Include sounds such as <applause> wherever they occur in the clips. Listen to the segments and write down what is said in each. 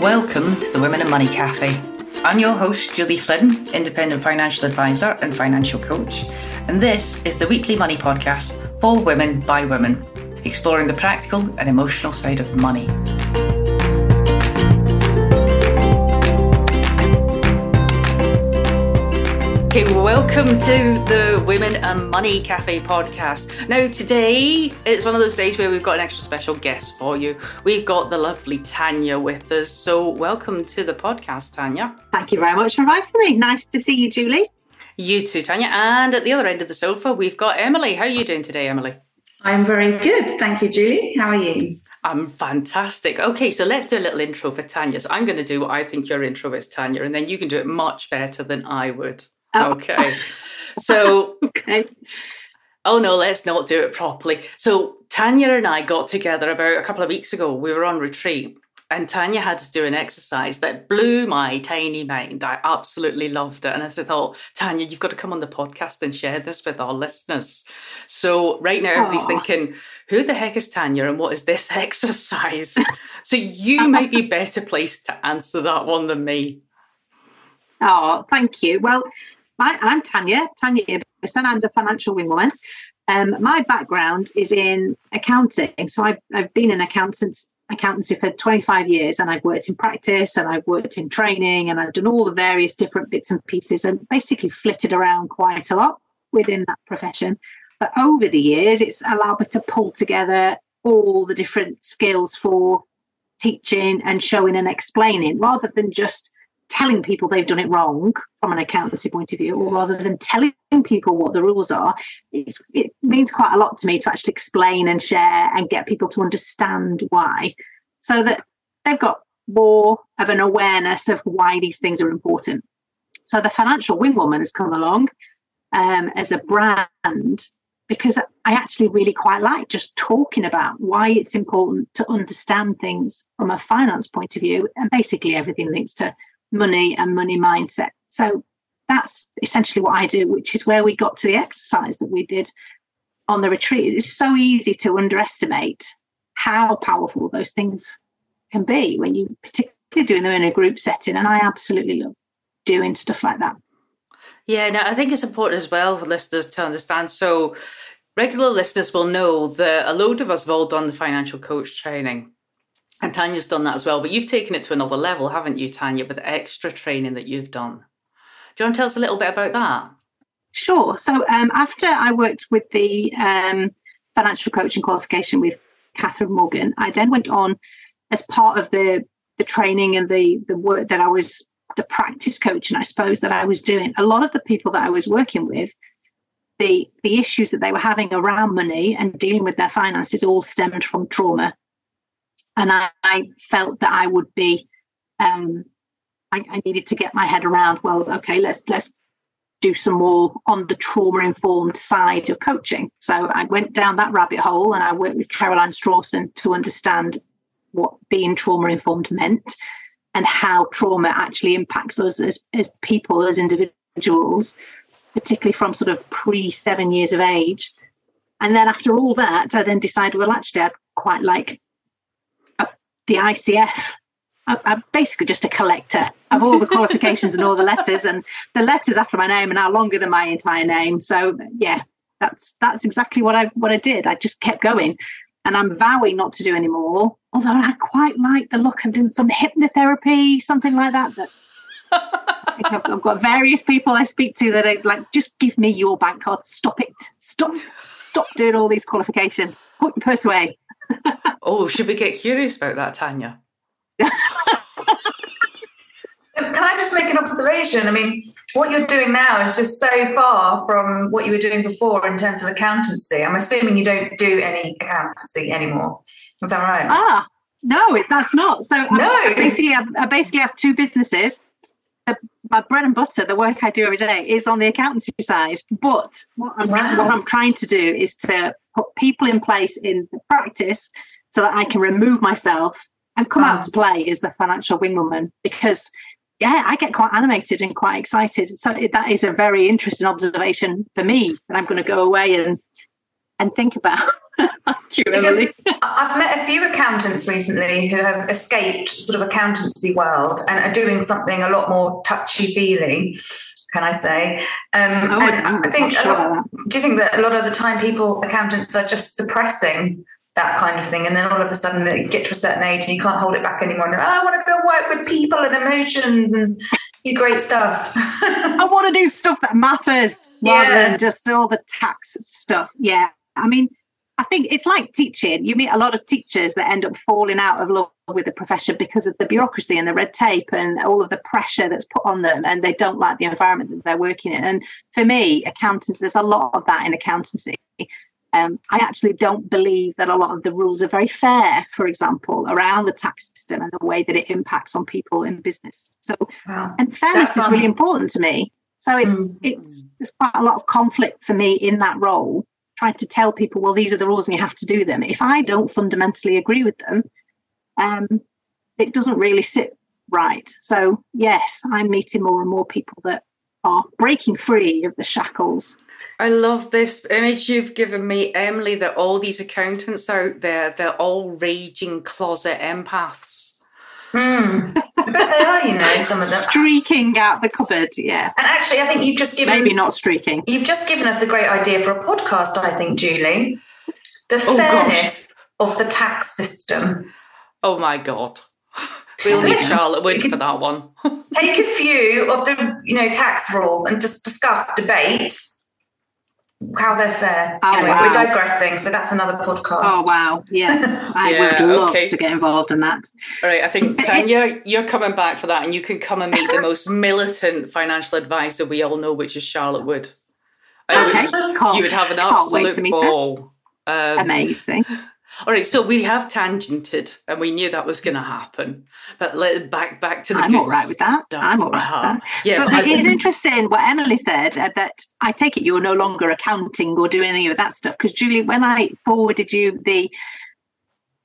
Welcome to the Women and Money Cafe. I'm your host, Julie Flynn, independent financial advisor and financial coach, and this is the weekly money podcast for women by women, exploring the practical and emotional side of money. Okay, welcome to the Women and Money Cafe podcast. Now, today it's one of those days where we've got an extra special guest for you. We've got the lovely Tanya with us. So, welcome to the podcast, Tanya. Thank you very much for inviting me. Nice to see you, Julie. You too, Tanya. And at the other end of the sofa, we've got Emily. How are you doing today, Emily? I'm very good. Thank you, Julie. How are you? I'm fantastic. Okay, so let's do a little intro for Tanya. So I'm going to do what I think your intro is, Tanya, and then you can do it much better than I would. Oh. Okay. <laughs> So, okay. Oh no, let's not do it properly. So, Tanya and I got together about a couple of weeks ago. We were on retreat, and Tanya had us do an exercise that blew my tiny mind. I absolutely loved it. And I thought, oh, Tanya, you've got to come on the podcast and share this with our listeners. So, right now, everybody's Aww. thinking, who the heck is Tanya and what is this <laughs> exercise? so, you <laughs> might be better placed to answer that one than me. Oh, thank you. Well, Hi, I'm Tanya, Tanya Ibberson. I'm the financial wingwoman. Um, my background is in accounting. So I've, I've been an accountant, accountancy for 25 years and I've worked in practice and I've worked in training and I've done all the various different bits and pieces and basically flitted around quite a lot within that profession. But over the years, it's allowed me to pull together all the different skills for teaching and showing and explaining rather than just telling people they've done it wrong from an accountancy point of view, or rather than telling people what the rules are, it means quite a lot to me to actually explain and share and get people to understand why, so that they've got more of an awareness of why these things are important. So the financial wingwoman has come along um, as a brand because I actually really quite like just talking about why it's important to understand things from a finance point of view, and basically everything links to money and money mindset. So that's essentially what I do, which is where we got to the exercise that we did on the retreat. It's so easy to underestimate how powerful those things can be when you particularly doing them in a group setting. And I absolutely love doing stuff like that. Yeah, no, I think it's important as well for listeners to understand. So regular listeners will know that a load of us have all done the financial coach training. And Tanya's done that as well, but you've taken it to another level, haven't you, Tanya, with the extra training that you've done? Do you want to tell us a little bit about that? Sure. So um, after I worked with the um, financial coaching qualification with Catherine Morgan, I then went on as part of the the training and the the work that I was the practice coaching, I suppose, that I was doing. A lot of the people that I was working with, the the issues that they were having around money and dealing with their finances all stemmed from trauma and I, I felt that I would be um, I, I, needed to get my head around well okay let's let's do some more on the trauma informed side of coaching. So I went down that rabbit hole and I worked with Caroline Strawson to understand what being trauma informed meant and how trauma actually impacts us as, as people as individuals particularly from sort of pre seven years of age. And then after all that I then decided well actually I'd quite like the ICF. I'm basically just a collector of all the <laughs> qualifications and all the letters, and the letters after my name are now longer than my entire name. So yeah, that's that's exactly what I what I did. I just kept going, and I'm vowing not to do anymore. Although I quite like the look of doing some hypnotherapy, something like that. That I've, I've, got various people I speak to that are like, just give me your bank card. Stop it. Stop. Stop doing all these qualifications. Put your purse away <laughs> oh, should we get curious about that, Tanya? <laughs> Can I just make an observation? I mean, what you're doing now is just so far from what you were doing before in terms of accountancy. I'm assuming you don't do any accountancy anymore. Is that right? Ah, no, that's not. So no. I basically, I basically have two businesses. my bread and butter, the work I do every day, is on the accountancy side. But what I'm, wow. what I'm trying to do is to put people in place in the practice so that I can remove myself and come wow. out to play as the financial wingwoman because yeah, I get quite animated and quite excited. So that is a very interesting observation for me that I'm going to go away and and think about. <laughs> I I've met a few accountants recently who have escaped sort of accountancy world and are doing something a lot more touchy feely. Can I say? Um, oh, I think. Sure lot, do you think that a lot of the time people accountants are just suppressing that kind of thing, and then all of a sudden you get to a certain age and you can't hold it back anymore. And oh, I want to go work with people and emotions and do great stuff. I want to do stuff that matters rather than just all the tax stuff. Yeah, I mean I think it's like teaching. You meet a lot of teachers that end up falling out of love with the profession because of the bureaucracy and the red tape and all of the pressure that's put on them, and they don't like the environment that they're working in. And for me, accountants, there's a lot of that in accountancy. Um, I actually don't believe that a lot of the rules are very fair, for example, around the tax system and the way that it impacts on people in business. So, wow. and fairness is really important to me. So it, mm. it's there's quite a lot of conflict for me in that role trying to tell people, well, these are the rules and you have to do them. If I don't fundamentally agree with them, um, it doesn't really sit right. So, yes, I'm meeting more and more people that are breaking free of the shackles. I love this image you've given me, Emily, that all these accountants out there, they're all raging closet empaths. Hmm. but they are, you know, some of them streaking out the cupboard. Yeah. And actually, I think you've just given maybe not streaking. You've just given us a great idea for a podcast. I think, Julie, the oh, fairness gosh. of the tax system. Oh my god. <laughs> We'll need Charlotte Wood for that one. <laughs> take a few of the, you know, tax rules and just discuss, debate, how they're fair. Oh, anyway, wow. we're digressing, so that's another podcast. Oh wow, yes, <laughs> I yeah, would love okay. to get involved in that. All right, I think Tanya, you're coming back for that, and you can come and meet the most <laughs> militant financial advisor we all know, which is Charlotte Wood. Okay, would, you would have an absolute ball. Um, Amazing. All right, so we have tangented, and we knew that was going to happen. But let back back to the. I'm all right with that. Stuff. I'm all right uh-huh. with that. Yeah, but it's interesting what Emily said uh, that I take it you're no longer accounting or doing any of that stuff because Julie, when I forwarded you the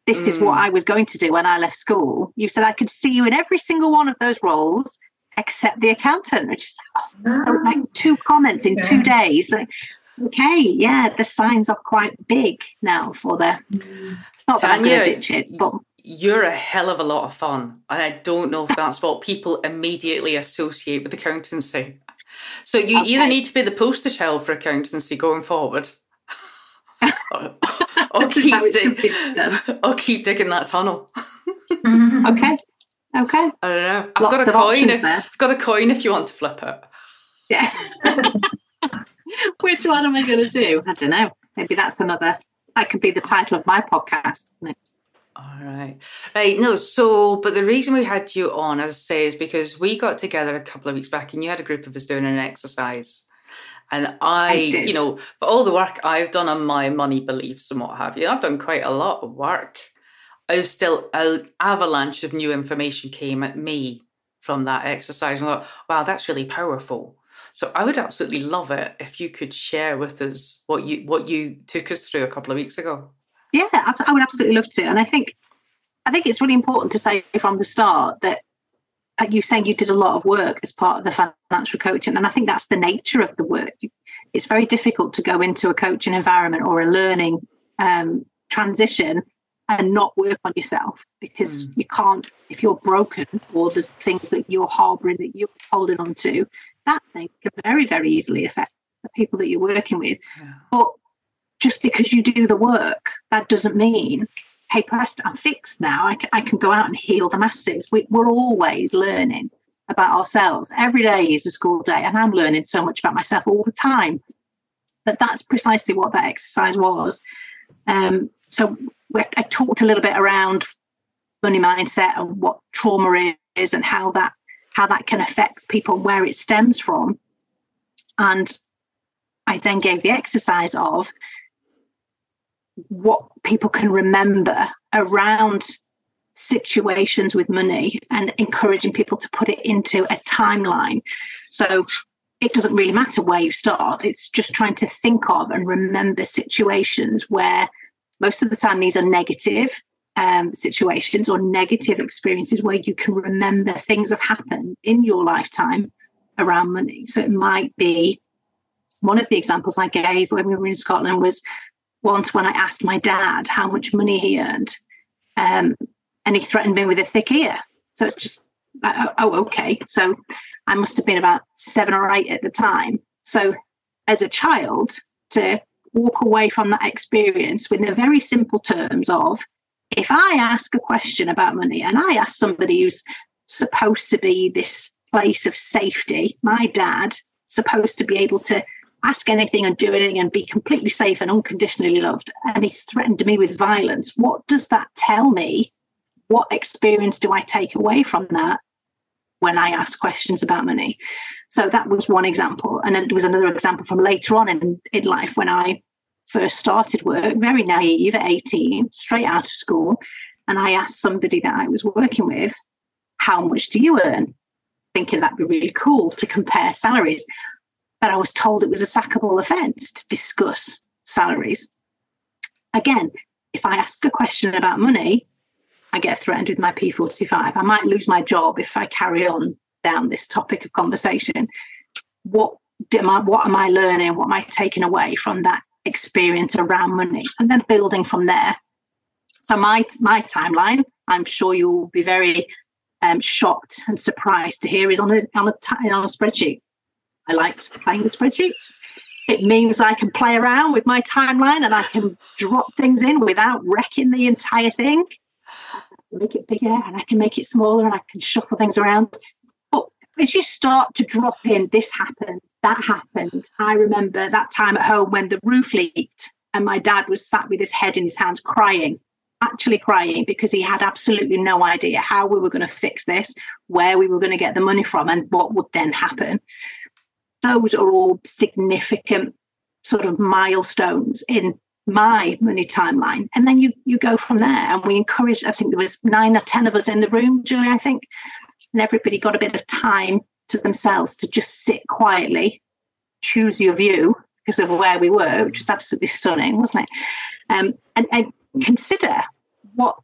this mm. is what mm. I was going to do when I left school, you said I could see you in every single one of those roles except the accountant, which is oh, like two comments in yeah. two days. Like, okay, yeah, the signs are quite big now for the. Not that I'm going to ditch it, but you're a hell of a lot of fun, and I don't know if that's what people immediately associate with accountancy. So you okay. either need to be the poster child for accountancy going forward. or, or <laughs> keep dig- or keep digging that tunnel. Mm-hmm. okay. Okay. I don't know. I've Lots got a coin. If, I've got a coin if you want to flip it. Yeah. <laughs> <laughs> Which one am I going to do? I don't know. Maybe that's another. That could be the title of my podcast. All right. Right. No, so, but the reason we had you on, as I say, is because we got together a couple of weeks back and you had a group of us doing an exercise. And I, I you know, for all the work I've done on my money beliefs and what have you, I've done quite a lot of work. I've still, an avalanche of new information came at me from that exercise. And I thought, wow, that's really powerful. So I would absolutely love it if you could share with us what you what you took us through a couple of weeks ago. Yeah, I would absolutely love to. And I think I think it's really important to say from the start that you saying you did a lot of work as part of the financial coaching, and I think that's the nature of the work. It's very difficult to go into a coaching environment or a learning um, transition and not work on yourself because mm. you can't if you're broken or there's things that you're harboring that you're holding on to that thing can very, very easily affect the people that you're working with. Yeah. But just because you do the work, that doesn't mean, hey, Prest, I'm fixed now. I can, I can go out and heal the masses. We, we're always learning about ourselves. Every day is a school day, and I'm learning so much about myself all the time. But that's precisely what that exercise was. Um, so I talked a little bit around money mindset and what trauma is and how that how that can affect people, where it stems from. And I then gave the exercise of what people can remember around situations with money and encouraging people to put it into a timeline. So it doesn't really matter where you start, it's just trying to think of and remember situations where most of the time these are negative um, situations or negative experiences where you can remember things have happened in your lifetime around money. So it might be one of the examples I gave when we were in Scotland was once when I asked my dad how much money he earned, um, and he threatened me with a thick ear. So it's just, oh, oh, okay. So I must have been about seven or eight at the time. So as a child, to walk away from that experience with the very simple terms of if I ask a question about money and I ask somebody who's supposed to be this place of safety, my dad, supposed to be able to ask anything and do anything and be completely safe and unconditionally loved, and he threatened me with violence, what does that tell me? What experience do I take away from that when I ask questions about money? So that was one example. And then there was another example from later on in, in life when I first started work, very naive at 18, straight out of school. And I asked somebody that I was working with, How much do you earn? Thinking that'd be really cool to compare salaries. But I was told it was a sackable offence to discuss salaries. Again, if I ask a question about money, I get threatened with my P45. I might lose my job if I carry on down this topic of conversation. What am I, what am I learning? What am I taking away from that experience around money and then building from there. So my my timeline, I'm sure you'll be very um, shocked and surprised to hear is on a on on a spreadsheet. I like playing with spreadsheets. It means I can play around with my timeline and I can drop things in without wrecking the entire thing. Make it bigger and I can make it smaller and I can shuffle things around. But as you start to drop in, this happened, that happened. I remember that time at home when the roof leaked and my dad was sat with his head in his hands crying, actually crying because he had absolutely no idea how we were going to fix this, where we were going to get the money from, and what would then happen. Those are all significant sort of milestones in my money timeline. And then you you go from there. And we encourage, I think there was nine or ten of us in the room, Julie, I think. And everybody got a bit of time to themselves to just sit quietly, choose your view because of where we were, which was absolutely stunning, wasn't it? Um, and, and consider what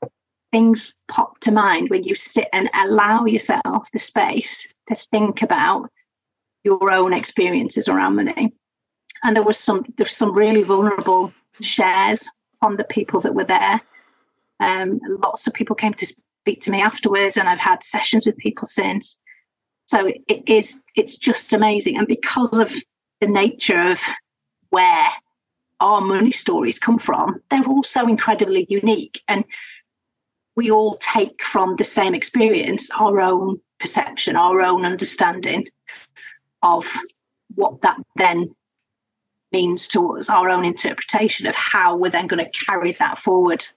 things pop to mind when you sit and allow yourself the space to think about your own experiences around money. And there was some there was some really vulnerable shares from the people that were there. Um, lots of people came to speak to me afterwards, and I've had sessions with people since. So it is, it's just amazing. And because of the nature of where our money stories come from, they're all so incredibly unique. And we all take from the same experience our own perception, our own understanding of what that then means to us, our own interpretation of how we're then going to carry that forward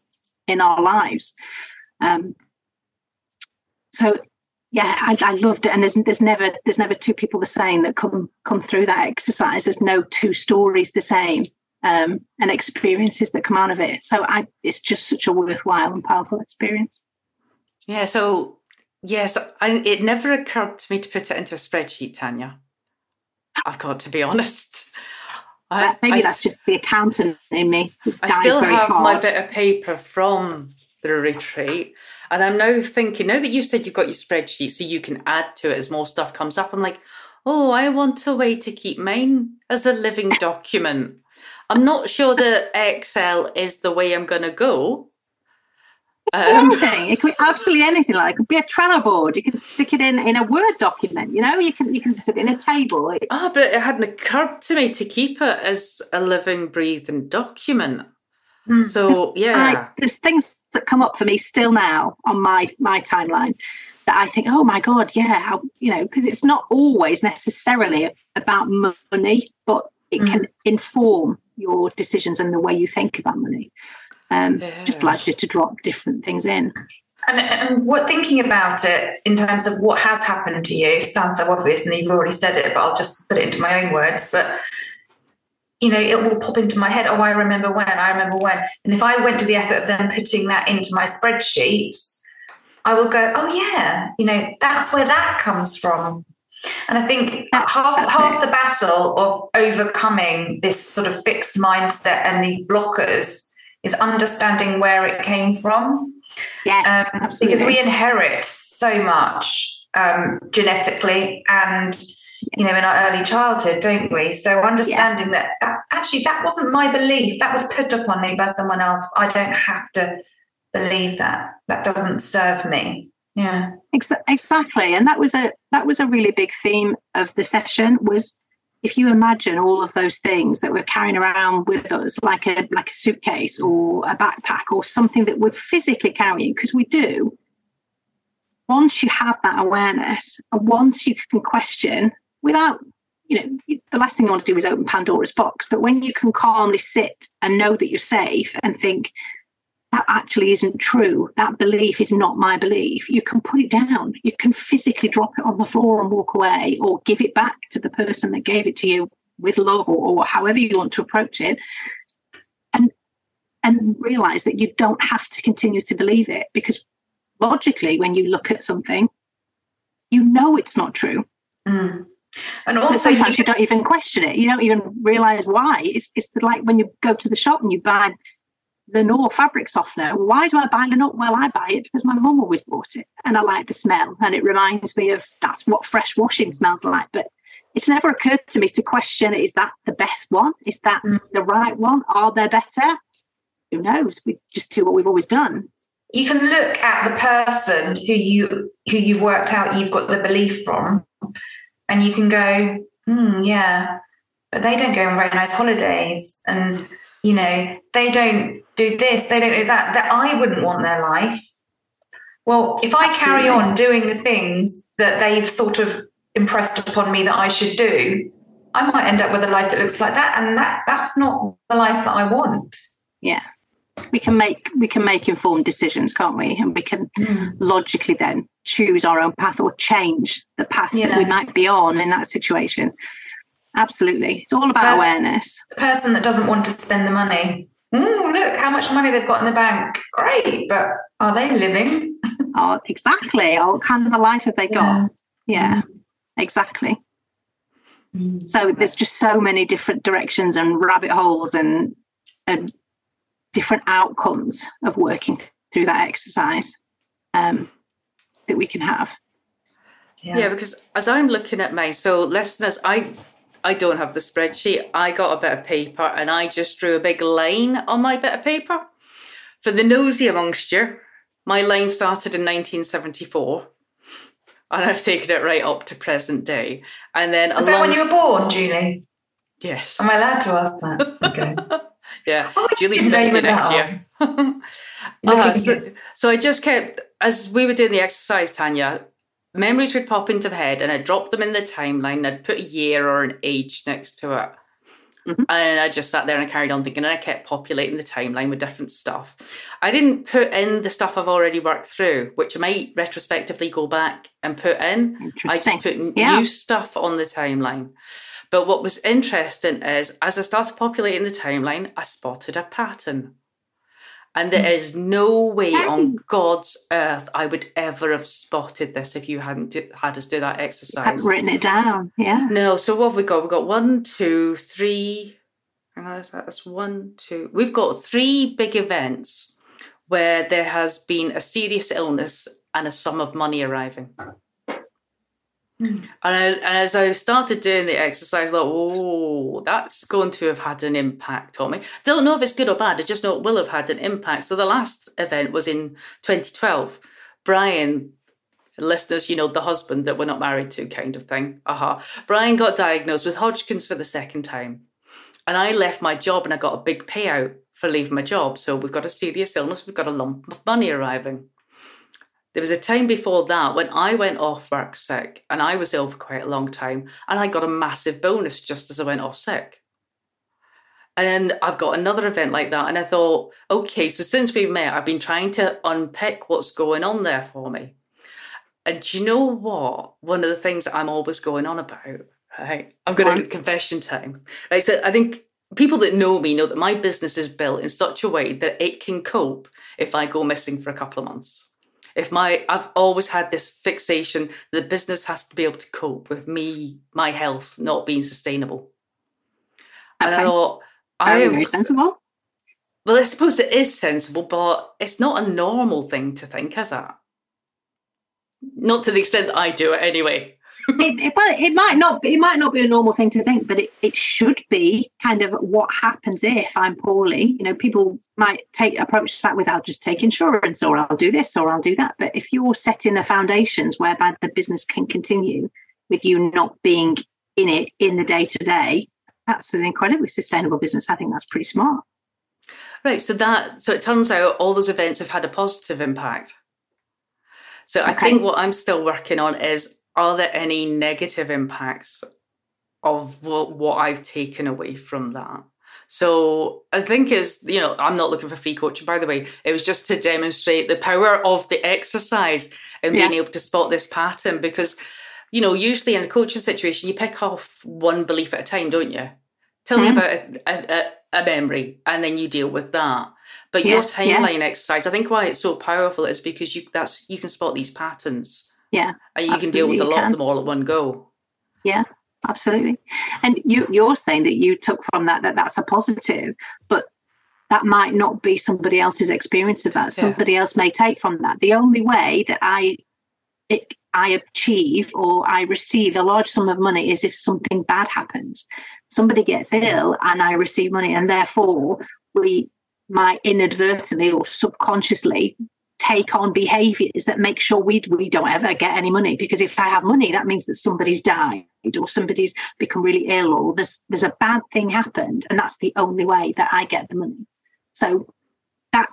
in our lives. Um, so yeah, I, I, loved it, and there's there's never there's never two people the same that come come through that exercise. There's no two stories the same, um, and experiences that come out of it. So I, it's just such a worthwhile and powerful experience. Yeah. So yes, I, it never occurred to me to put it into a spreadsheet, Tanya. I've got to be honest. I, Maybe that's just the accountant in me. I still have hard. my bit of paper from the retreat. And I'm now thinking, now that you said you've got your spreadsheet so you can add to it as more stuff comes up, I'm like, oh, I want a way to keep mine as a living document. I'm not sure that Excel is the way I'm going to go. Um, anything. It could be absolutely anything. Like it could be a Trello board. You can stick it in in a Word document. You know, you can you can stick it in a table. Ah, oh, but it hadn't occurred to me to keep it as a living, breathing document. Mm. So yeah, I, there's things that come up for me still now on my my timeline that I think, oh my god, yeah, how, you know, because it's not always necessarily about money, but it mm. can inform your decisions and the way you think about money. Um, yeah. Just allows you to drop different things in. And, and, what thinking about it in terms of what has happened to you sounds so obvious, and you've already said it, but I'll just put it into my own words. But you know, it will pop into my head, oh, I remember when, I remember when. And if I went to the effort of then putting that into my spreadsheet, I will go, oh, yeah, you know, that's where that comes from. And I think half, half the battle of overcoming this sort of fixed mindset and these blockers is understanding where it came from. Yes, um, because we inherit so much um, genetically and you know, in our early childhood, don't we? So understanding yeah. that actually that wasn't my belief, that was put upon me by someone else. I don't have to believe that. That doesn't serve me. Yeah. Exactly. And that was a that was a really big theme of the session was if you imagine all of those things that we're carrying around with us like a like a suitcase or a backpack or something that we're physically carrying because we do once you have that awareness and once you can question without you know the last thing you want to do is open pandora's box but when you can calmly sit and know that you're safe and think that actually isn't true that belief is not my belief you can put it down you can physically drop it on the floor and walk away or give it back to the person that gave it to you with love or, or however you want to approach it and and realize that you don't have to continue to believe it because logically, when you look at something, you know it's not true. Mm. And also, sometimes you, you, don't even question it. You don't even realize why. It's it's like when you go to the shop and you buy Lenor fabric softener. Why do I buy Lenor? Well, I buy it because my mum always bought it, and I like the smell, and it reminds me of that's what fresh washing smells like. But it's never occurred to me to question: Is that the best one? Is that mm. the right one? Are there better? Who knows? We just do what we've always done you can look at the person who you who you've worked out you've got the belief from and you can go hmm yeah. But they don't go on very nice holidays. And you know they don't do this they don't do that. That i wouldn't want their life. Well if i carry on doing the things that they've sort of impressed upon me that i should do i might end up with a life that looks like that. And that that's not the life that i want. Yeah. We can make we can make informed decisions can't we? And we can mm. logically then choose our own path or change the path yeah. that we might be on in that situation. Absolutely. It's all about awareness. the person that doesn't want to spend the money. Mm, look how much money they've got in the bank. Great but are they living? <laughs> Oh exactly. Oh, what kind of a life have they got? Yeah, yeah exactly. Mm. so there's just so many different directions and rabbit holes and and different outcomes of working through that exercise. Um, that we can have. Yeah. yeah, because as I'm looking at mine, so listeners, I I don't have the spreadsheet. I got a bit of paper and I just drew a big line on my bit of paper. For the nosy amongst you, my line started in 1974 and I've taken it right up to present day. And then Is along... that when you were born, Julie? Yes. Am I allowed to ask that? <laughs> Okay. Yeah. Oh, Julie's 50 next year. <laughs> uh, so, so I just kept, as we were doing the exercise, Tanya, memories would pop into my head and I'd drop them in the timeline. I'd put a year or an age next to it. Mm-hmm. And I just sat there and I carried on thinking, and I kept populating the timeline with different stuff. I didn't put in the stuff I've already worked through, which I might retrospectively go back and put in. I just put yeah. new stuff on the timeline. But what was interesting is as I started populating the timeline, I spotted a pattern. And there is no way on God's earth I would ever have spotted this if you hadn't do, had us do that exercise. I've written it down. Yeah. No. So what have we got? We've got one, two, three. Hang on, that's one, two. We've got three big events where there has been a serious illness and a sum of money arriving. And, I, and, as I started doing the exercise, I like, oh, that's going to have had an impact on me. I don't know if it's good or bad. I just know it will have had an impact. So the last event was in 2012. Brian, listeners, you know, the husband that we're not married to, kind of thing. Aha. Uh-huh. Brian got diagnosed with Hodgkin's for the second time. And I left my job and I got a big payout for leaving my job. So we've got a serious illness, we've got a lump of money arriving. There was a time before that when I went off work sick and I was ill for quite a long time and I got a massive bonus just as I went off sick. And then I've got another event like that. And I thought, okay, so since we've met, I've been trying to unpick what's going on there for me. And you know what? One of the things I'm always going on about, right? I'm going to confession time. Right. So I think people that know me know that my business is built in such a way that it can cope if I go missing for a couple of months if my I've always had this fixation the business has to be able to cope with me my health not being sustainable. Okay. And I thought I am very sensible. Well, I suppose it is sensible, but it's not a normal thing to think, is it? Not to the extent that I do it anyway. It, it, well, it might not. It might not be a normal thing to think, but it, it should be kind of what happens if I'm poorly. You know, people might take approach that with I'll just take insurance, or I'll do this, or I'll do that. But if you're setting the foundations whereby the business can continue with you not being in it in the day to day, that's an incredibly sustainable business. I think that's pretty smart. Right. So that so it turns out all those events have had a positive impact. So okay. I think what I'm still working on is are there any negative impacts of what, what I've taken away from that? So I think it's, you know I'm not looking for free coaching by the way. It was just to demonstrate the power of the exercise and being able to spot this pattern because you know usually in a coaching situation you pick off one belief at a time, don't you? Tell mm-hmm. me about a, a, a, memory and then you deal with that. But yeah, your timeline yeah. exercise, I think why it's so powerful is because you that's you can spot these patterns. Yeah. And you can deal with a lot of them all at one go. Yeah, absolutely. And you you're saying that you took from that that that's a positive, but that might not be somebody else's experience of that. Somebody yeah. else may take from that. The only way that I it, I achieve or I receive a large sum of money is if something bad happens. Somebody gets ill and I receive money, and therefore we might inadvertently or subconsciously take on behaviors that make sure we we don't ever get any money because if I have money that means that somebody's died or somebody's become really ill or there's there's a bad thing happened and that's the only way that I get the money. So that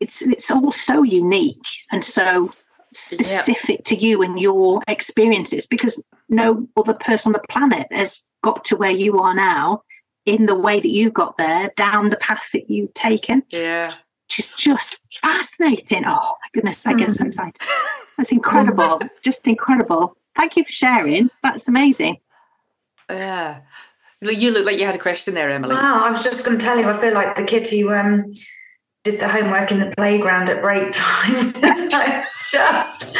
it's it's all so unique and so specific to you and your experiences because no other person on the planet has got to where you are now in the way that you got there down the path that you've taken. Yeah. Which is just fascinating oh my goodness i get so mm. excited <laughs> that's incredible it's just incredible thank you for sharing that's amazing yeah you look like you had a question there emily wow i was just going to tell you i feel like the kid who um did the homework in the playground at break time. <laughs> like just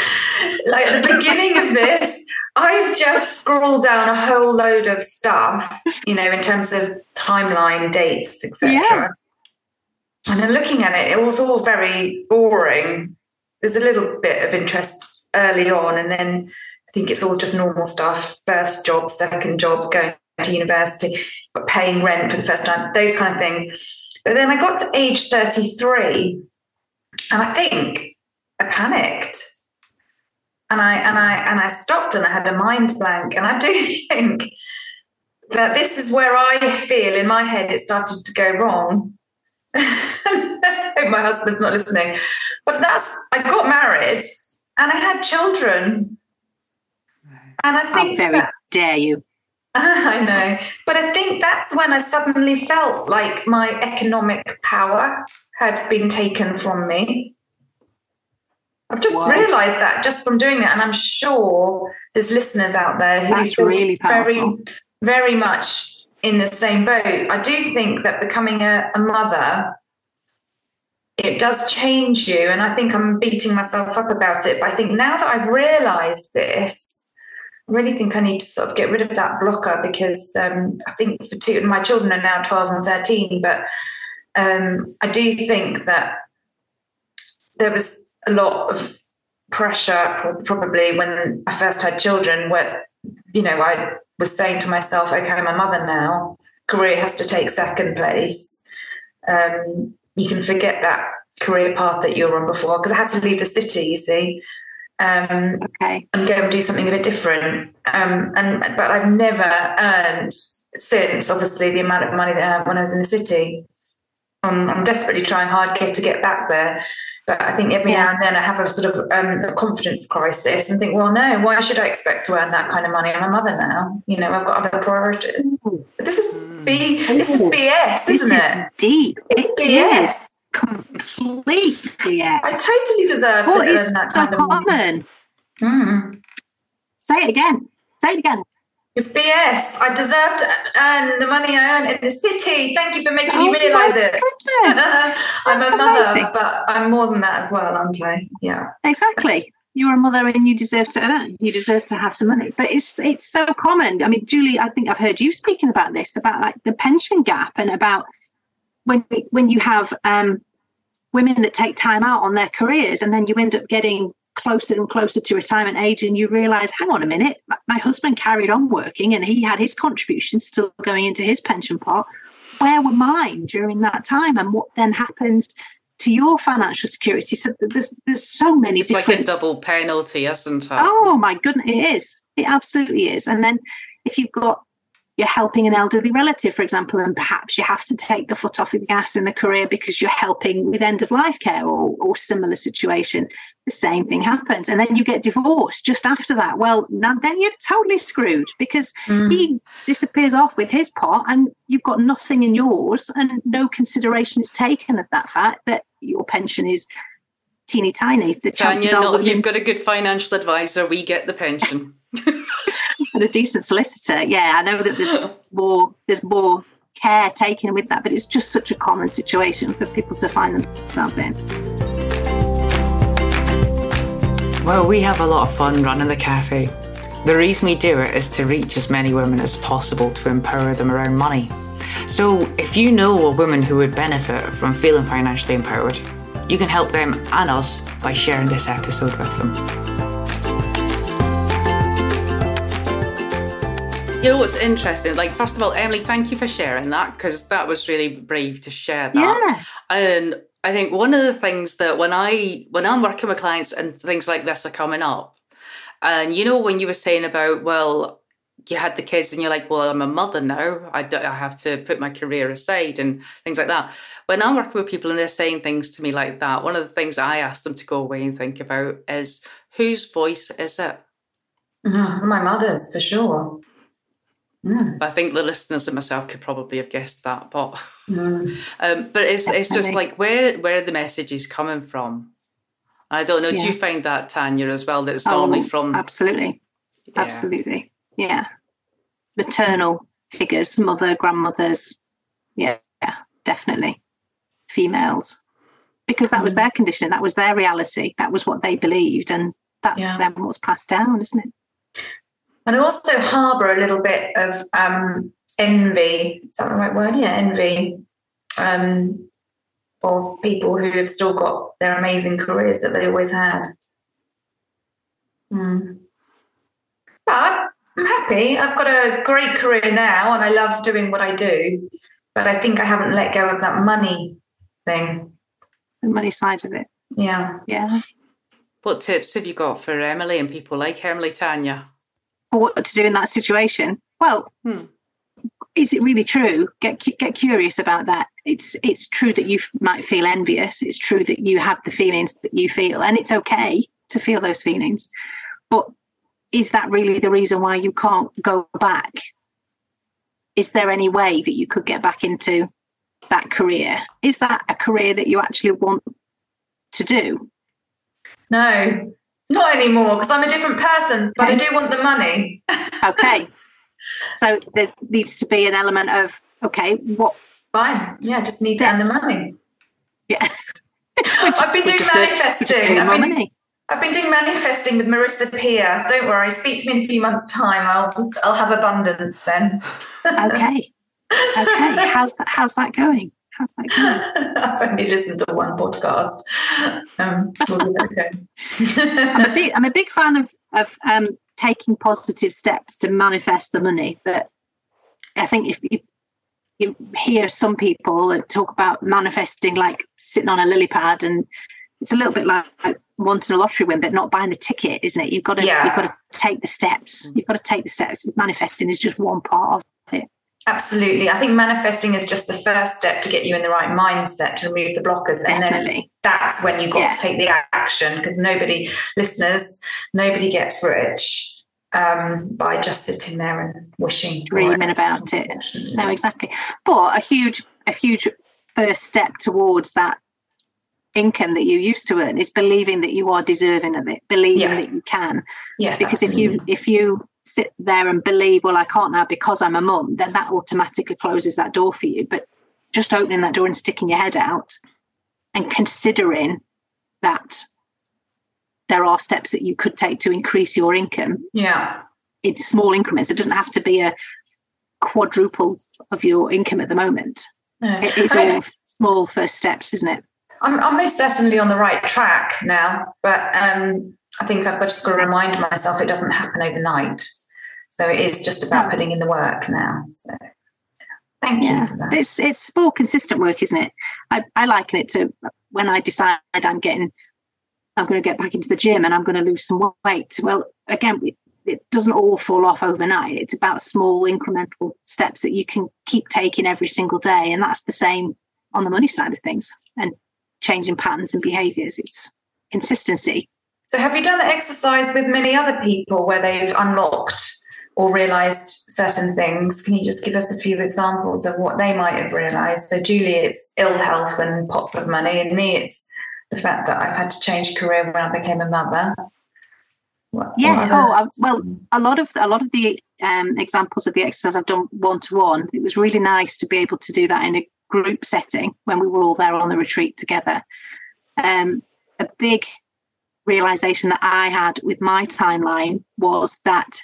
like the beginning of this, I've just scrolled down a whole load of stuff, you know, in terms of timeline, dates, etc. Yeah. And then looking at it, it was all very boring. There's a little bit of interest early on, and then I think it's all just normal stuff. First job, second job, going to university, but paying rent for the first time, those kind of things but then I got to age 33 and I think I panicked. And I and I and I stopped and I had a mind blank. And I do <laughs> think that this is where I feel in my head it started to go wrong. <laughs> I hope my husband's not listening. But that's I got married and I had children. And I think How very that, dare you. <laughs> I know. But I think that's when I suddenly felt like my economic power had been taken from me. I've just wow. realized that just from doing that. And I'm sure there's listeners out there who that's really very, very much in the same boat. I do think that becoming a, a mother it does change you. And I think I'm beating myself up about it. But I think now that I've realized this, I really think I need to sort of get rid of that blocker because um, I think for two, my children are now 12 and 13, but um, I do think that there was a lot of pressure probably when I first had children where, you know, I was saying to myself, okay, I'm a mother now, career has to take second place. Um, you can forget that career path that you were on before because I had to leave the city, you see um, okay. and go and do something a bit different. Um, and but I've never earned since, obviously, the amount of money that I had when I was in the city. Um, I'm desperately trying hard to get back there. But I think every yeah. now and then I have a sort of um, a confidence crisis and think, well, no, why should I expect to earn that kind of money? I'm a mother now. You know, I've got other priorities. But this is B. This is BS, this isn't is it? Deep. It's it BS. Is completely. I totally deserve well, to earn that so common. Mm. Say it again. Say it again. It's BS. I deserve to earn the money I earn in the city. Thank you for making oh me realise it. <laughs> I'm a mother, amazing. but I'm more than that as well, aren't I? Yeah. Exactly. You're a mother and you deserve to earn. You deserve to have the money. But it's it's so common. I mean, Julie, I think I've heard you speaking about this, about like the pension gap and about when when you have um, women that take time out on their careers and then you end up getting closer and closer to retirement age and you realize hang on a minute my husband carried on working and he had his contributions still going into his pension pot. Where were mine during that time and what then happens to your financial security? So there's there's so many it's different like a double penalty isn't it? Oh my goodness it is. It absolutely is. And then if you've got you're helping an elderly relative, for example, and perhaps you have to take the foot off the gas in the career because you're helping with end of life care or, or similar situation, the same thing happens. And then you get divorced just after that. Well, now then you're totally screwed because mm. he disappears off with his pot and you've got nothing in yours and no consideration is taken of that fact that your pension is teeny tiny. The Tanya, not if you've got a good financial advisor, we get the pension. <laughs> and a decent solicitor. Yeah, I know that there's <gasps> more there's more care taken with that, but it's just such a common situation for people to find themselves in. Well, we have a lot of fun running the cafe. The reason we do it is to reach as many women as possible to empower them around money. So, if you know a woman who would benefit from feeling financially empowered, you can help them and us by sharing this episode with them. You know what's interesting? Like, first of all, Emily, thank you for sharing that because that was really brave to share that. Yeah. And I think one of the things that when I when I'm working with clients and things like this are coming up, and you know when you were saying about well, you had the kids and you're like, well, I'm a mother now. I, I have to put my career aside and things like that. When I'm working with people and they're saying things to me like that, one of the things I ask them to go away and think about is whose voice is it? Mm-hmm. My mother's for sure. Mm. I think the listeners and myself could probably have guessed that, but mm. <laughs> um, but it's Definitely. it's just like where where are the messages coming from? I don't know. Yeah. Do you find that Tanya as well? That it's normally oh, from absolutely, yeah. absolutely, yeah, maternal figures, mother, grandmothers, yeah, definitely, females, because that mm. was their condition, that was their reality, that was what they believed, and that's yeah. then what's passed down, isn't it? And I also harbour a little bit of um, envy. Is that the right word? Yeah, envy um, of people who have still got their amazing careers that they always had. Mm. But I'm happy. I've got a great career now, and I love doing what I do. But I think I haven't let go of that money thing. The money side of it. Yeah. Yeah. What tips have you got for Emily and people like Emily Tanya? What to do in that situation. Well, hmm. is it really true? Get get curious about that. It's it's true that you might feel envious. It's true that you have the feelings that you feel, and it's okay to feel those feelings. But is that really the reason why you can't go back? Is there any way that you could get back into that career? Is that a career that you actually want to do? No, not anymore because I'm a different person, but okay. I do want the money. <laughs> okay. So there needs to be an element of okay, what? Fine. Yeah, just need steps. to earn the money. Yeah. <laughs> I've been doing manifesting. I've been, I've been doing manifesting with Marissa Peer. Don't worry, speak to me in a few months' time. I'll just I'll have abundance then. <laughs> okay. Okay. How's that how's that going? How's that going? I've only listened to one podcast. Um, <laughs> I'm, a big, I'm a big fan of, of um, taking positive steps to manifest the money, but I think if you, you hear some people that talk about manifesting like sitting on a lily pad, and it's a little bit like wanting a lottery win, but not buying the ticket, isn't it? You've got to yeah. you've got to take the steps. You've got to take the steps. Manifesting is just one part of it. Absolutely. I think manifesting is just the first step to get you in the right mindset to remove the blockers. And then that's when you've got yeah. to take the action because nobody, listeners, nobody gets rich um, by just sitting there and wishing. Dreaming it, about it. No, exactly. But a huge, a huge first step towards that income that you used to earn is believing that you are deserving of it, believing yes. that you can. Yes. Because absolutely. if you if you sit there and believe, well, I can't now because I'm a mum, then that automatically closes that door for you. But just opening that door and sticking your head out and considering that there are steps that you could take to increase your income. Yeah. In small increments. It doesn't have to be a quadruple of your income at the moment. No. It's I mean, all small first steps, isn't it? I'm, I'm most certainly on the right track now, but um, I think I've just got to remind myself it doesn't happen overnight. So it is just about hmm. putting in the work now. So thank yeah. you. It's it's more consistent work, isn't it? I, I liken it to when I decide I'm getting I'm going to get back into the gym and I'm going to lose some weight. Well, again, it doesn't all fall off overnight. It's about small incremental steps that you can keep taking every single day. And that's the same on the money side of things and changing patterns and behaviors. It's consistency. So, have you done the exercise with many other people where they've unlocked or realized certain things? Can you just give us a few examples of what they might have realized? So, Julie, it's ill health and pots of money, and me, it's the fact that I've had to change career when I became a mother. What, yeah. What oh, uh, well, a lot of a lot of the um, examples of the exercise I've done one to one. It was really nice to be able to do that in a group setting when we were all there on the retreat together. Um, a big realization that I had with my timeline was that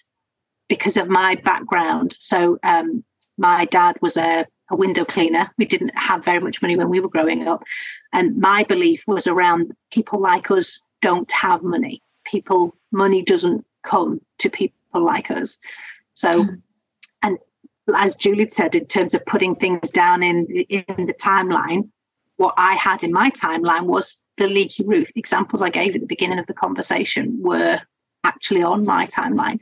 because of my background, so um, my dad was a, a, window cleaner. We didn't have very much money when we were growing up. And my belief was around people like us don't have money. People, money doesn't come to people like us. So, mm. and as Julie said, in terms of putting things down in in the timeline, what I had in my timeline was the leaky roof. The examples I gave at the beginning of the conversation were actually on my timeline.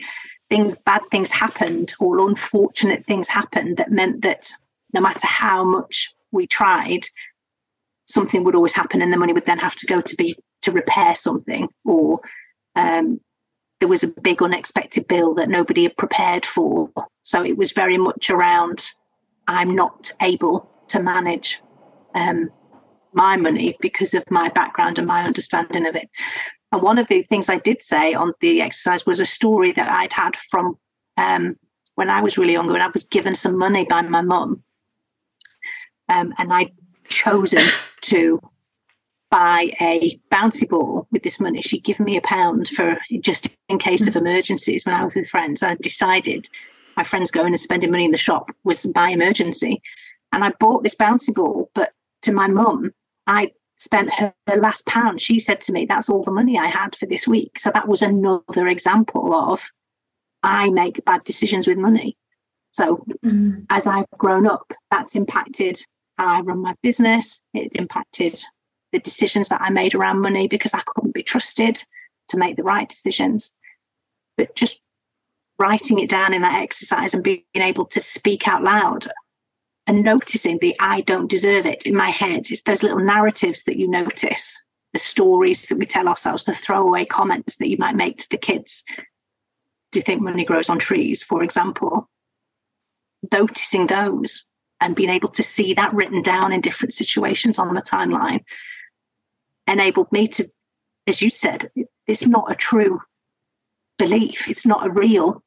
Things, bad things happened, or unfortunate things happened that meant that no matter how much we tried, something would always happen, and the money would then have to go to be to repair something, or um, there was a big unexpected bill that nobody had prepared for. So it was very much around I'm not able to manage um, my money because of my background and my understanding of it. And one of the things I did say on the exercise was a story that I'd had from um, when I was really younger and I was given some money by my mum. Um, and I'd chosen to buy a bouncy ball with this money. She'd given me a pound for just in case of emergencies when I was with friends. I decided my friends going and spending money in the shop was my emergency. And I bought this bouncy ball, but to my mum, I spent her, her, last pound. She said to me, That's all the money I had for this week. So that was another example of I make bad decisions with money. So mm. as I've grown up, that's impacted how I run my business. It impacted the decisions that I made around money because I couldn't be trusted to make the right decisions. But just writing it down in that exercise and being able to speak out loud and noticing the I don't deserve it in my head. It's those little narratives that you notice, the stories that we tell ourselves, the throwaway comments that you might make to the kids. Do you think money grows on trees, for example? Noticing those and being able to see that written down in different situations on the timeline enabled me to, as you said, it's not a true belief, it's not a real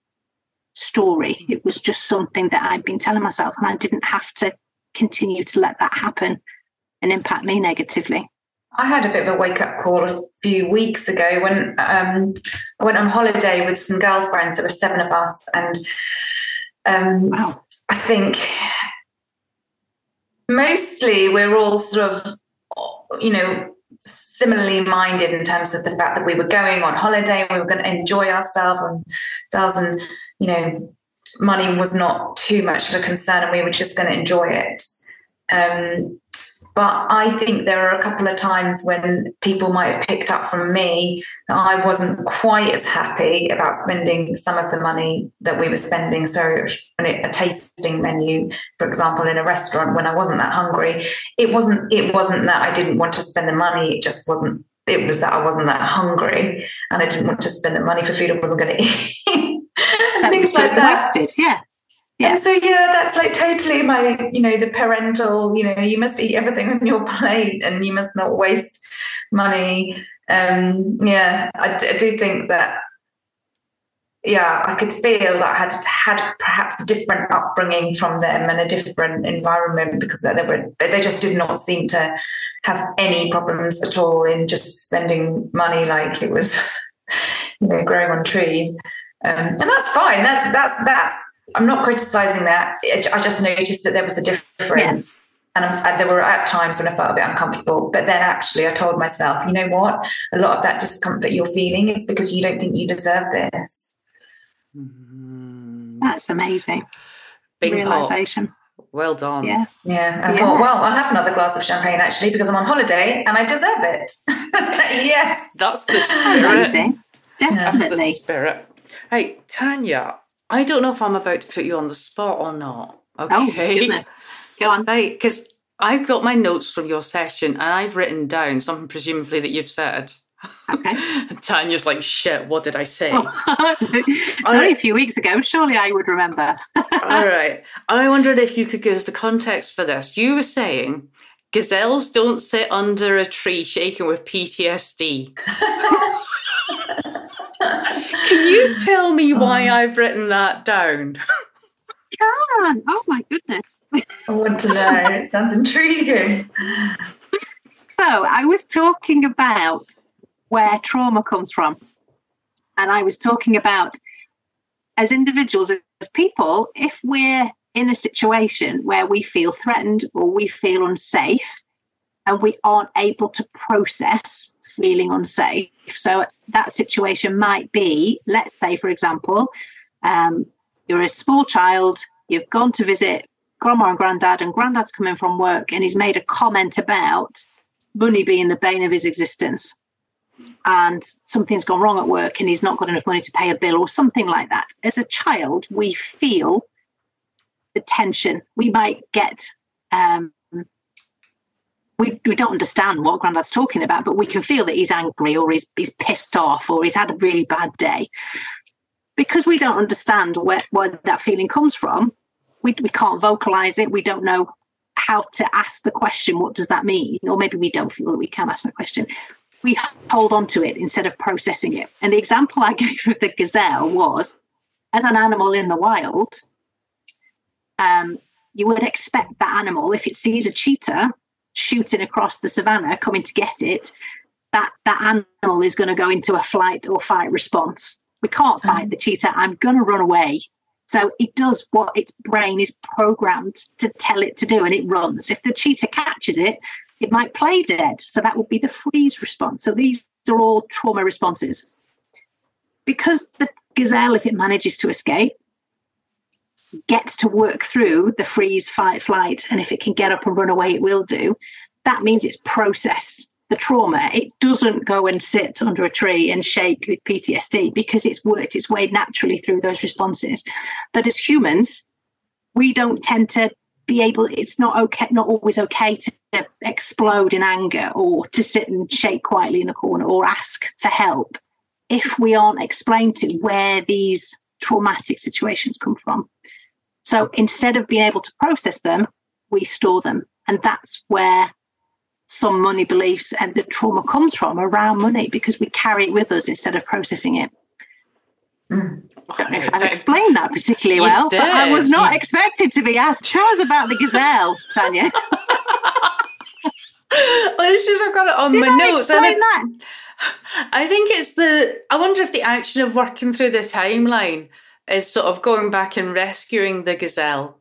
story. It was just something that I'd been telling myself, and I didn't have to continue to let that happen and impact me negatively. I had a bit of a wake up call a few weeks ago when um, I went on holiday with some girlfriends. There were seven of us, and um, wow. I think mostly we're all sort of, you know, similarly minded in terms of the fact that we were going on holiday, we were going to enjoy ourselves and ourselves, and you know, money was not too much of a concern, and we were just going to enjoy it. Um, but I think there are a couple of times when people might have picked up from me that I wasn't quite as happy about spending some of the money that we were spending. So, a tasting menu, for example, in a restaurant when I wasn't that hungry, it wasn't. It wasn't that I didn't want to spend the money. It just wasn't. It was that I wasn't that hungry, and I didn't want to spend the money for food I wasn't going <laughs> to eat. things like that. Wasted. Yeah. Yeah. So yeah, that's like totally my, you know, the parental, you know, you must eat everything on your <laughs> plate and you must not waste money. Um, yeah, I, d- I do think that yeah, I could feel that I had had perhaps a different upbringing from them and a different environment because they were they just did not seem to have any problems at all in just spending money like it was <laughs> you know growing on trees um, and that's fine that's that's that's I'm not criticizing that. I just noticed that there was a difference. and, and, there were at times when I felt a bit uncomfortable. But then actually, I told myself, you know what? A lot of that discomfort you're feeling is because you don't think you deserve this. Mm-hmm. That's amazing. Big realization. Well done. Yeah. Yeah. I yeah. thought, well, I'll have another glass of champagne actually because I'm on holiday and I deserve it. <laughs> yes. That's the spirit. Amazing. Definitely. That's the spirit. Hey, Tanya, I don't know if I'm about to put you on the spot or not. Oh, okay. Oh, goodness. Go on. Right, because I've got my notes from your session and I've written down something presumably that you've said. Okay. <laughs> Tanya's like, shit, what did I say? Oh, <laughs> only a few weeks ago. Surely I would remember. <laughs> all right. I wondered if you could give us the context for this. You were saying gazelles don't sit under a tree shaking with PTSD. Can you <laughs> tell me why um, I've written that down? can. Oh my goodness. I want to know. <laughs> It sounds intriguing. So I was talking about where trauma comes from. And I was talking about as individuals, as people, if we're in a situation where we feel threatened or we feel unsafe and we aren't able to process feeling unsafe. So that situation might be, let's say, for example, um, you're a small child, you've gone to visit grandma and granddad, and granddad's coming from work and he's made a comment about money being the bane of his existence. And something's gone wrong at work and he's not got enough money to pay a bill or something like that. As a child, we feel the tension. We might get um, we, we don't understand what Grandad's talking about, but we can feel that he's angry or he's, he's pissed off or he's had a really bad day. Because we don't understand where, where that feeling comes from, we, we can't vocalize it. We don't know how to ask the question, what does that mean? Or maybe we don't feel that we can ask the question. We hold on to it instead of processing it. And the example I <laughs> gave of the gazelle was as an animal in the wild, um, you would expect that animal, if it sees a cheetah, shooting across the savannah coming to get it, that that animal is going to go into a flight or fight response. We can't fight the cheetah. I'm going to run away. So it does what its brain is programmed to tell it to do, and it runs. If the cheetah catches it, it might play dead. So that would be the freeze response. So these are all trauma responses. Because the gazelle, if it manages to escape, gets to work through the freeze, fight, flight, and if it can get up and run away, it will do. That means it's processed the trauma. It doesn't go and sit under a tree and shake with PTSD because it's worked its way naturally through those responses. But as humans, we don't tend to be able, it's not okay, not always okay to explode in anger or to sit and shake quietly in a corner or ask for help if we aren't explained to where these traumatic situations come from. So instead of being able to process them, we store them. And that's where some money beliefs and the trauma comes from around money because we carry it with us instead of processing it. Mm. I don't know if I've explained that particularly you well, did. but I was not you... expected to be asked. Tell us about the gazelle, Tanya. <laughs> <laughs> well, it's just I've got it on did my I notes. Explain that? <laughs> I think it's the. I wonder if the action of working through the timeline is sort of going back and rescuing the gazelle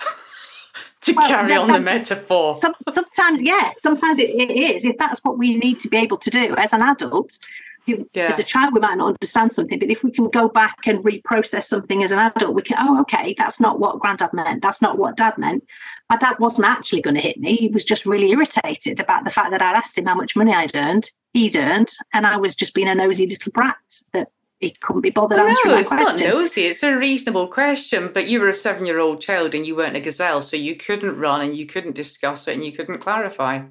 <laughs> to well, carry on the metaphor. Some, sometimes, yeah, sometimes it, it is. If that's what we need to be able to do as an adult, yeah. as a child, we might not understand something, but if we can go back and reprocess something as an adult, we can, oh, okay, that's not what granddad meant. That's not what dad meant. My dad wasn't actually going to hit me. He was just really irritated about the fact that I'd asked him how much money I'd earned. He'd earned, and I was just being a nosy little brat that he couldn't be bothered no, answering No, it's question. not nosy. It's a reasonable question. But you were a seven-year-old child and you weren't a gazelle, so you couldn't run and you couldn't discuss it and you couldn't clarify.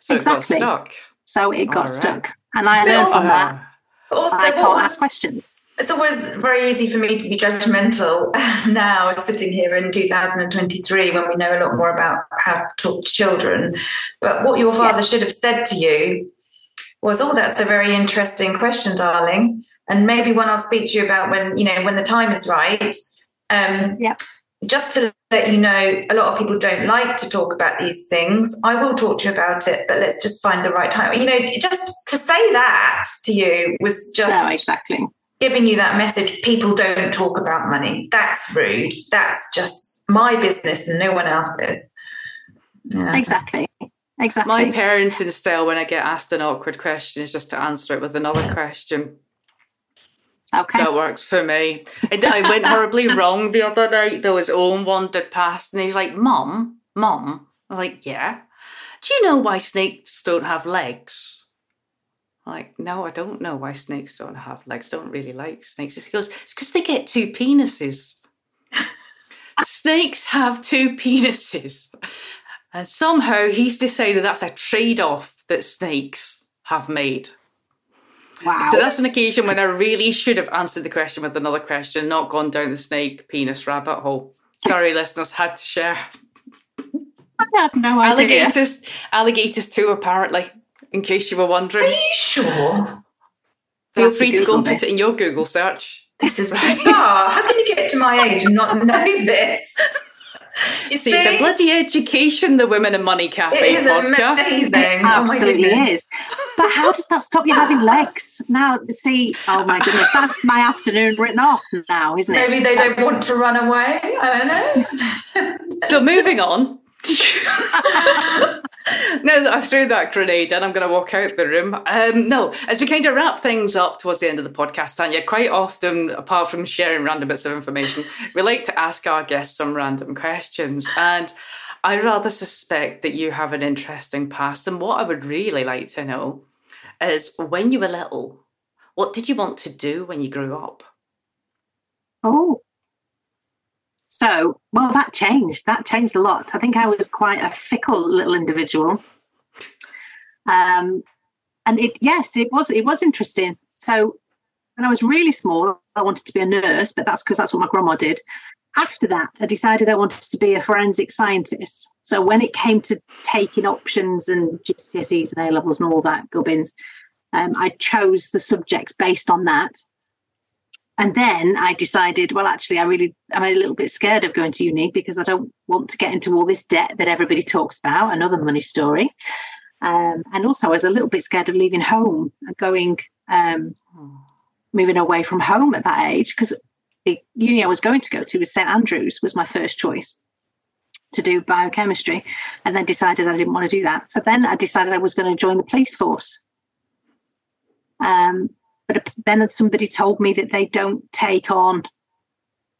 So exactly. it got stuck. So it got stuck, and I learned from that. Also, I can't ask questions. It's always very easy for me to be judgmental <laughs> now, sitting here in 2023 when we know a lot more about how to talk to children. But what your father yeah. should have said to you was, "Oh, that's a very interesting question, darling." And maybe one I'll speak to you about when you know when the time is right. Um, yeah. Just to let you know, a lot of people don't like to talk about these things. I will talk to you about it, but let's just find the right time. You know, just to say that to you was just no, exactly giving you that message. People don't talk about money. That's rude. That's just my business and no one else's. Yeah. Exactly. Exactly. My parenting style when I get asked an awkward question is just to answer it with another question. Okay. That works for me. I went horribly <laughs> wrong the other night. There was Owen wandered past and he's like, Mom, Mom. I'm like, Yeah. Do you know why snakes don't have legs? I'm like, no, I don't know why snakes don't have legs. Don't really like snakes. He goes, It's because they get two penises. <laughs> snakes have two penises. And somehow he's decided that's a trade off that snakes have made. Wow. So that's an occasion when I really should have answered the question with another question, not gone down the snake penis rabbit hole. Sorry, listeners, had to share. I have no idea. Alligators, alligators too, apparently, in case you were wondering. Are you sure? Feel free to, to go and put it in your Google search. This is bizarre. How can you get to my age and not know this? You see, see, it's a bloody education, the Women and Money Cafe it is podcast. Amazing. It oh absolutely oh is. But how does that stop you having legs? Now, see, oh my goodness, that's my afternoon written off now, isn't it? Maybe they that's... don't want to run away. I don't know. so moving on. <laughs> <laughs> now that I threw that grenade and I'm going to walk out the room. Um, no, as we kind of wrap things up towards the end of the podcast, Tanya, quite often, apart from sharing random bits of information, we like to ask our guests some random questions. And I rather suspect that you have an interesting past. And what I would really like to know is when you were little, what did you want to do when you grew up? Oh, so, well, that changed. That changed a lot. I think I was quite a fickle little individual. Um, and it, yes, it was, it was interesting. So, when I was really small, I wanted to be a nurse, but that's because that's what my grandma did. After that, I decided I wanted to be a forensic scientist. So, when it came to taking options and GCSEs and A levels and all that gubbins, um, I chose the subjects based on that and then I decided, well, actually, I really, I'm a little bit scared of going to uni because I don't want to get into all this debt that everybody talks about, another money story. Um, and also, I was a little bit scared of leaving home and going, um, moving away from home at that age because the uni I was going to go to was St Andrews was my first choice to do biochemistry, and then decided I didn't want to do that. So then I decided I was going to join the police force. Um, but then somebody told me that they don't take on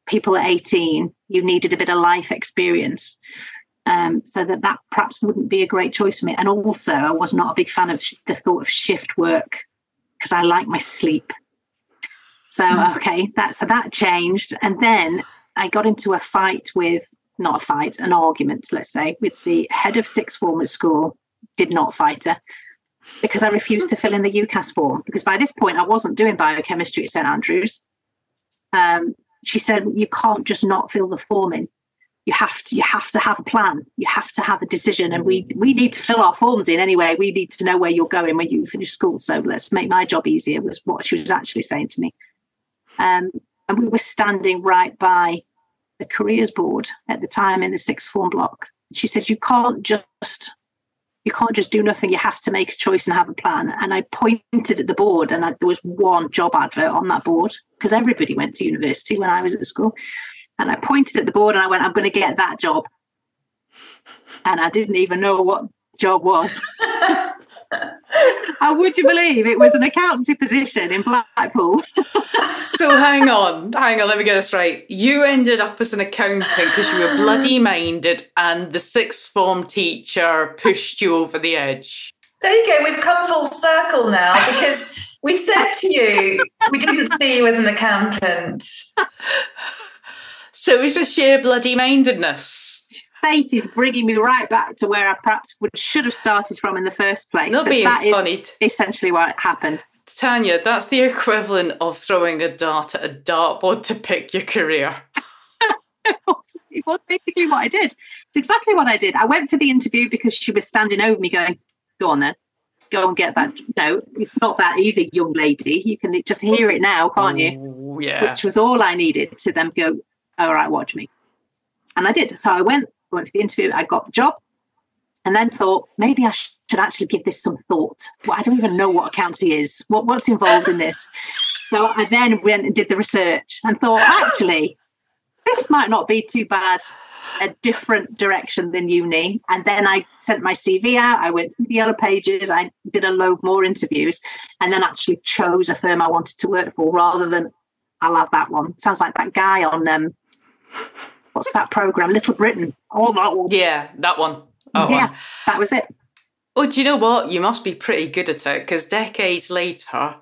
people at 18. You needed a bit of life experience. Um, so that that perhaps wouldn't be a great choice for me. And also, I was not a big fan of the thought of shift work because I like my sleep. So hmm. okay, that so that changed, and then I got into a fight with not a fight, an argument, let's say, with the head of sixth form at school. Did not fight her because I refused to fill in the UCAS form because by this point I wasn't doing biochemistry at St Andrews. Um, she said you can't just not fill the form in. You have to you have to have a plan. You have to have a decision, and we we need to fill our forms in anyway. We need to know where you're going when you finish school. So let's make my job easier. Was what she was actually saying to me. Um, and we were standing right by the careers board at the time in the sixth form block. She said you can't just you can't just do nothing. You have to make a choice and have a plan. And I pointed at the board, and I, there was one job advert on that board because everybody went to university when I was at school. And I pointed at the board and I went, I'm going to get that job. And I didn't even know what job was. <laughs> How would you believe it was an accountancy position in Blackpool? <laughs> so hang on, hang on, let me get this right. You ended up as an accountant because you were bloody minded and the sixth form teacher pushed you over the edge. There you go, we've come full circle now because we said to you we didn't see you as an accountant. <laughs> So it was just sheer bloody mindedness fate is bringing me right back to where I perhaps would should have started from in the first place. Not being that funny. Is essentially what happened. Tanya, that's the equivalent of throwing a dart at a dartboard to pick your career. <laughs> it was basically what I did. It's exactly what I did. I went for the interview because she was standing over me going, Go on then. Go and get that. No, it's not that easy, young lady. You can just hear it now, can't you? Yeah. Which was all I needed to then go, All right, watch me. And I did. So I went went for the interview, I got the job, and then thought maybe I should actually give this some thought. Well, I don't even know what accountancy is. What, what's involved in this? So I then went and did the research and thought, actually, this might not be too bad. a different direction than uni. And then I sent my CV out. I went through the yellow pages. I did a load more interviews and then actually chose a firm I wanted to work for rather than I'll have that one. Sounds like that guy on um what's that program? Little Britain. Oh that one. Yeah, that one. That yeah, one. that was it. Oh, do you know what? You must be pretty good at it because decades later,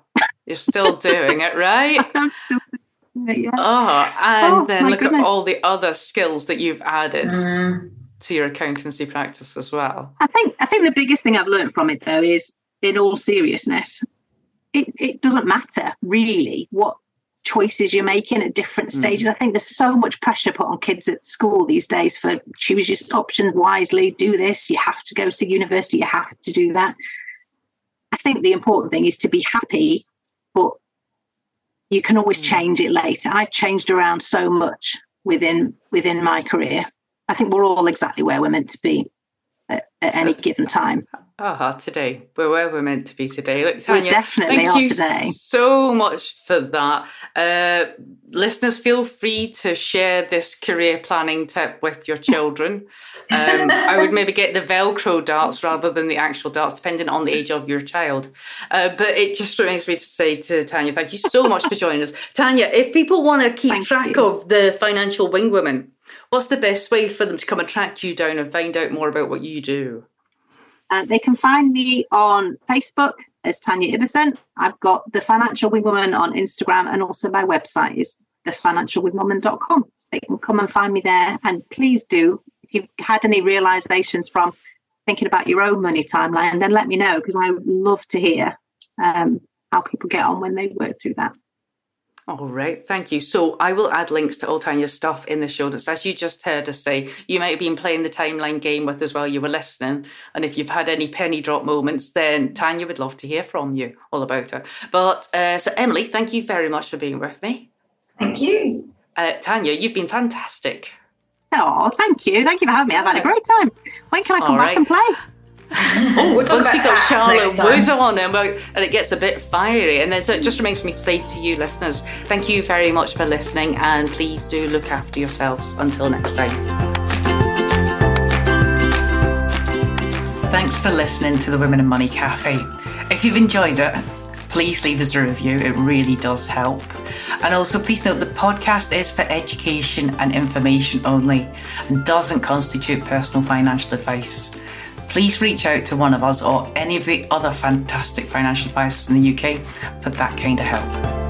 you're still doing it, right? <laughs> I'm still yeah. Oh, and oh, then look goodness. at all the other skills that you've added mm. to your accountancy practice as well. I think I think the biggest thing I've learned from it though is in all seriousness, it, it doesn't matter really what choices you're making at different mm. stages. Mm. I think there's so much pressure put on kids at school these days for choose your options wisely, do this, you have to go to university, you have to do that. I think the important thing is to be happy, but you can always mm. change it later. I've changed around so much within within my career. I think we're all exactly where we're meant to be at, at any given time. Ah, today we're where we're meant to be today. Look, Tanya, we definitely thank you today. So much for that. Uh, listeners, feel free to share this career planning tip with your children. Um, I would maybe get the Velcro darts rather than the actual darts, depending on the age of your child. Uh, but it just reminds me to say to Tanya, thank you so much for joining us. Tanya, if people want to keep thank track you. of the financial wing women, what's the best way for them to come and track you down and find out more about what you do? Uh, they can find me on Facebook as Tanya Ibberson. I've got the Financial Wing Woman on Instagram, and also my website is thefinancialwingwoman.com. So they can come and find me there. And please do, if you've had any realizations from thinking about your own money timeline, then let me know because I love to hear um, how people get on when they work through that. All right, thank you. So I will add links to all Tanya's stuff in the show notes. As you just heard us say, you might have been playing the timeline game with us while you were listening. And if you've had any penny drop moments, then Tanya would love to hear from you all about it. But uh, so, Emily, thank you very much for being with me. Thank you. Uh, Tanya, you've been fantastic. Oh, thank you. Thank you for having me. I've had a great time. When can I come all back right. and play? Oh, once we got Charlotte Wood on and, and it gets a bit fiery. And then so it just remains me to say to you, listeners, thank you very much for listening, and please do look after yourselves. Until next time. Thanks for listening to the Women and Money Cafe. If you've enjoyed it, please leave us a review. It really does help. And also, please note the podcast is for education and information only and doesn't constitute personal financial advice please reach out to one of us or any of the other fantastic financial advisors in the UK for that kind of help.